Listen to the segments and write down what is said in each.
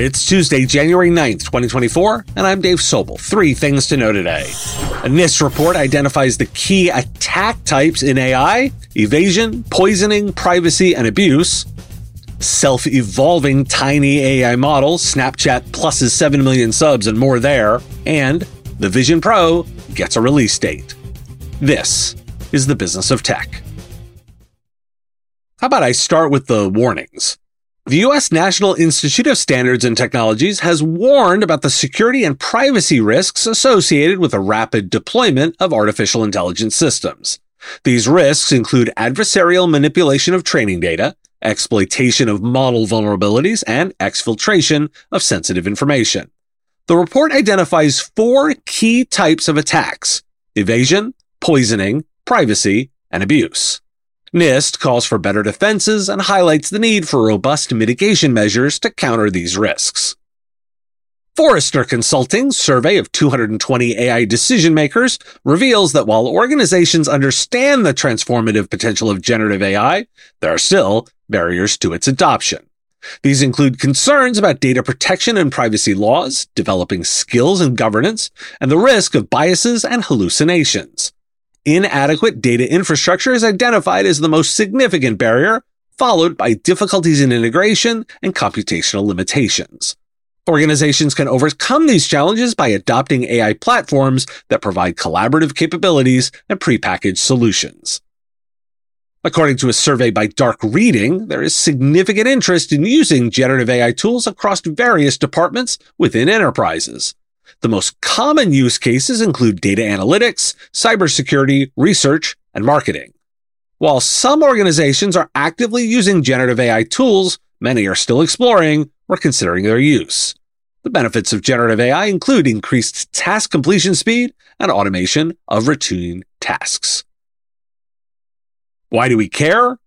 It's Tuesday, January 9th, 2024, and I'm Dave Sobel. Three things to know today. A NIST report identifies the key attack types in AI evasion, poisoning, privacy, and abuse. Self evolving tiny AI models, Snapchat pluses 7 million subs and more there. And the Vision Pro gets a release date. This is the business of tech. How about I start with the warnings? The U.S. National Institute of Standards and Technologies has warned about the security and privacy risks associated with a rapid deployment of artificial intelligence systems. These risks include adversarial manipulation of training data, exploitation of model vulnerabilities, and exfiltration of sensitive information. The report identifies four key types of attacks evasion, poisoning, privacy, and abuse. NIST calls for better defenses and highlights the need for robust mitigation measures to counter these risks. Forrester Consulting's survey of 220 AI decision makers reveals that while organizations understand the transformative potential of generative AI, there are still barriers to its adoption. These include concerns about data protection and privacy laws, developing skills and governance, and the risk of biases and hallucinations. Inadequate data infrastructure is identified as the most significant barrier, followed by difficulties in integration and computational limitations. Organizations can overcome these challenges by adopting AI platforms that provide collaborative capabilities and prepackaged solutions. According to a survey by Dark Reading, there is significant interest in using generative AI tools across various departments within enterprises. The most common use cases include data analytics, cybersecurity, research, and marketing. While some organizations are actively using generative AI tools, many are still exploring or considering their use. The benefits of generative AI include increased task completion speed and automation of routine tasks. Why do we care?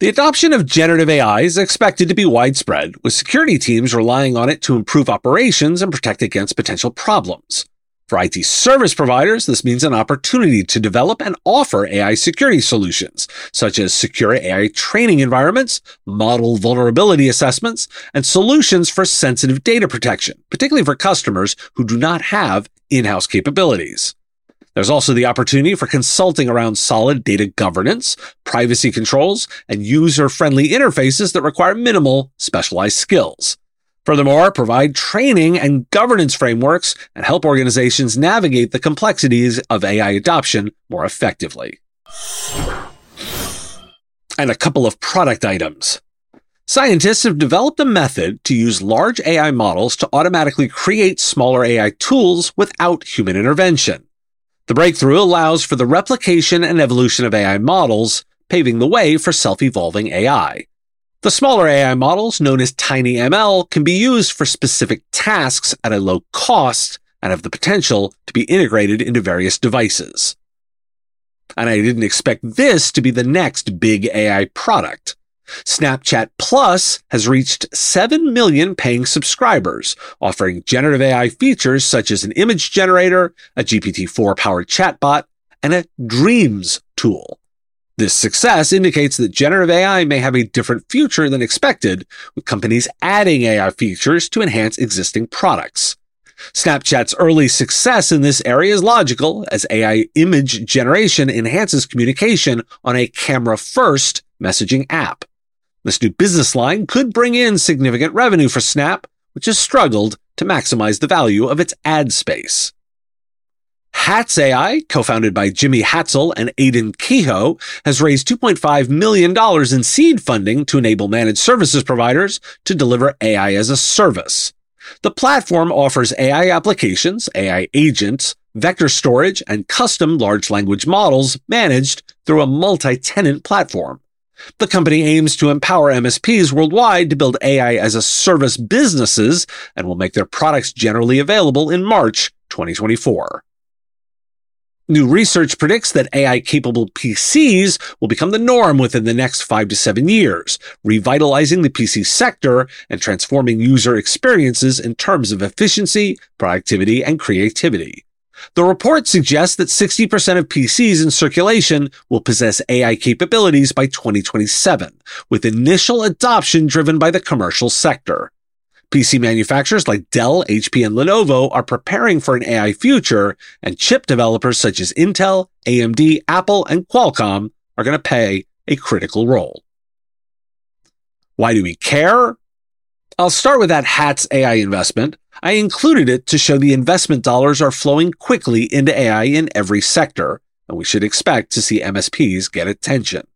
The adoption of generative AI is expected to be widespread, with security teams relying on it to improve operations and protect against potential problems. For IT service providers, this means an opportunity to develop and offer AI security solutions, such as secure AI training environments, model vulnerability assessments, and solutions for sensitive data protection, particularly for customers who do not have in-house capabilities. There's also the opportunity for consulting around solid data governance, privacy controls, and user-friendly interfaces that require minimal specialized skills. Furthermore, provide training and governance frameworks and help organizations navigate the complexities of AI adoption more effectively. And a couple of product items. Scientists have developed a method to use large AI models to automatically create smaller AI tools without human intervention. The breakthrough allows for the replication and evolution of AI models, paving the way for self-evolving AI. The smaller AI models, known as TinyML, can be used for specific tasks at a low cost and have the potential to be integrated into various devices. And I didn't expect this to be the next big AI product. Snapchat Plus has reached 7 million paying subscribers, offering generative AI features such as an image generator, a GPT-4 powered chatbot, and a Dreams tool. This success indicates that generative AI may have a different future than expected, with companies adding AI features to enhance existing products. Snapchat's early success in this area is logical, as AI image generation enhances communication on a camera first messaging app. This new business line could bring in significant revenue for Snap, which has struggled to maximize the value of its ad space. Hatz AI, co-founded by Jimmy Hatzel and Aidan Kehoe, has raised $2.5 million in seed funding to enable managed services providers to deliver AI as a service. The platform offers AI applications, AI agents, vector storage, and custom large language models managed through a multi-tenant platform. The company aims to empower MSPs worldwide to build AI as a service businesses and will make their products generally available in March 2024. New research predicts that AI capable PCs will become the norm within the next five to seven years, revitalizing the PC sector and transforming user experiences in terms of efficiency, productivity, and creativity. The report suggests that 60% of PCs in circulation will possess AI capabilities by 2027, with initial adoption driven by the commercial sector. PC manufacturers like Dell, HP, and Lenovo are preparing for an AI future, and chip developers such as Intel, AMD, Apple, and Qualcomm are going to play a critical role. Why do we care? I'll start with that Hatz AI investment. I included it to show the investment dollars are flowing quickly into AI in every sector, and we should expect to see MSPs get attention.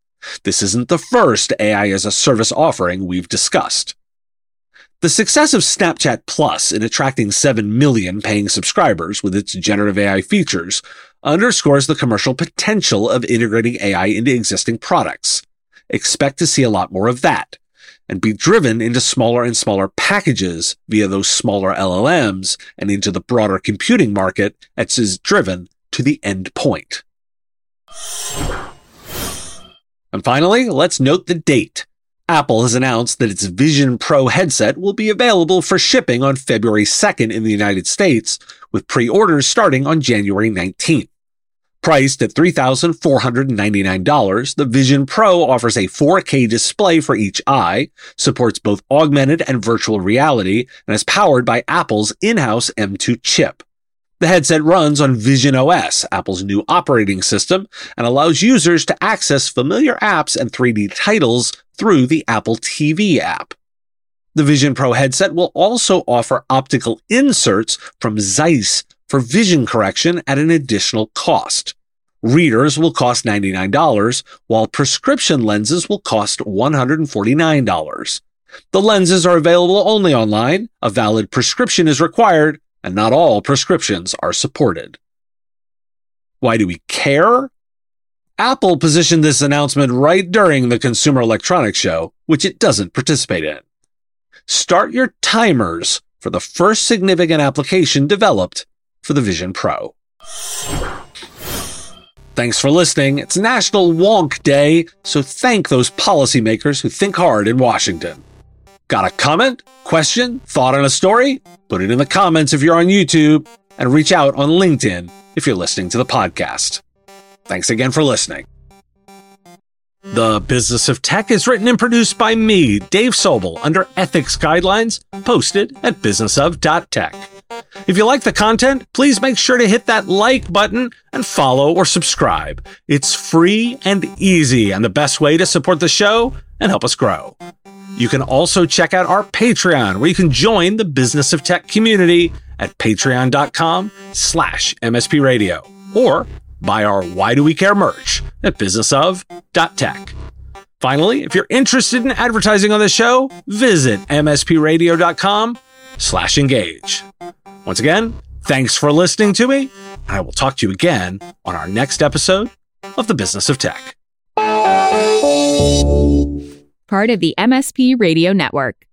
This isn't the first AI as a service offering we've discussed. The success of Snapchat Plus in attracting 7 million paying subscribers with its generative AI features underscores the commercial potential of integrating AI into existing products. Expect to see a lot more of that and be driven into smaller and smaller packages via those smaller LLMs and into the broader computing market as is driven to the end point. And finally, let's note the date. Apple has announced that its Vision Pro headset will be available for shipping on February 2nd in the United States, with pre-orders starting on January 19th. Priced at $3,499, the Vision Pro offers a 4K display for each eye, supports both augmented and virtual reality, and is powered by Apple's in-house M2 chip. The headset runs on Vision OS, Apple's new operating system, and allows users to access familiar apps and 3D titles through the Apple TV app. The Vision Pro headset will also offer optical inserts from Zeiss for vision correction at an additional cost. Readers will cost $99, while prescription lenses will cost $149. The lenses are available only online. A valid prescription is required, and not all prescriptions are supported. Why do we care? Apple positioned this announcement right during the Consumer Electronics Show, which it doesn't participate in. Start your timers for the first significant application developed for the Vision Pro. Thanks for listening. It's National Wonk Day, so thank those policymakers who think hard in Washington. Got a comment, question, thought on a story? Put it in the comments if you're on YouTube, and reach out on LinkedIn if you're listening to the podcast. Thanks again for listening. The Business of Tech is written and produced by me, Dave Sobel, under ethics guidelines posted at businessof.tech. If you like the content, please make sure to hit that like button and follow or subscribe. It's free and easy and the best way to support the show and help us grow. You can also check out our Patreon, where you can join the Business of Tech community at patreon.com slash MSP Radio or buy our Why Do We Care merch at businessof.tech. Finally, if you're interested in advertising on the show, visit mspradio.com slash engage. Once again, thanks for listening to me, I will talk to you again on our next episode of The Business of Tech. Part of the MSP Radio Network.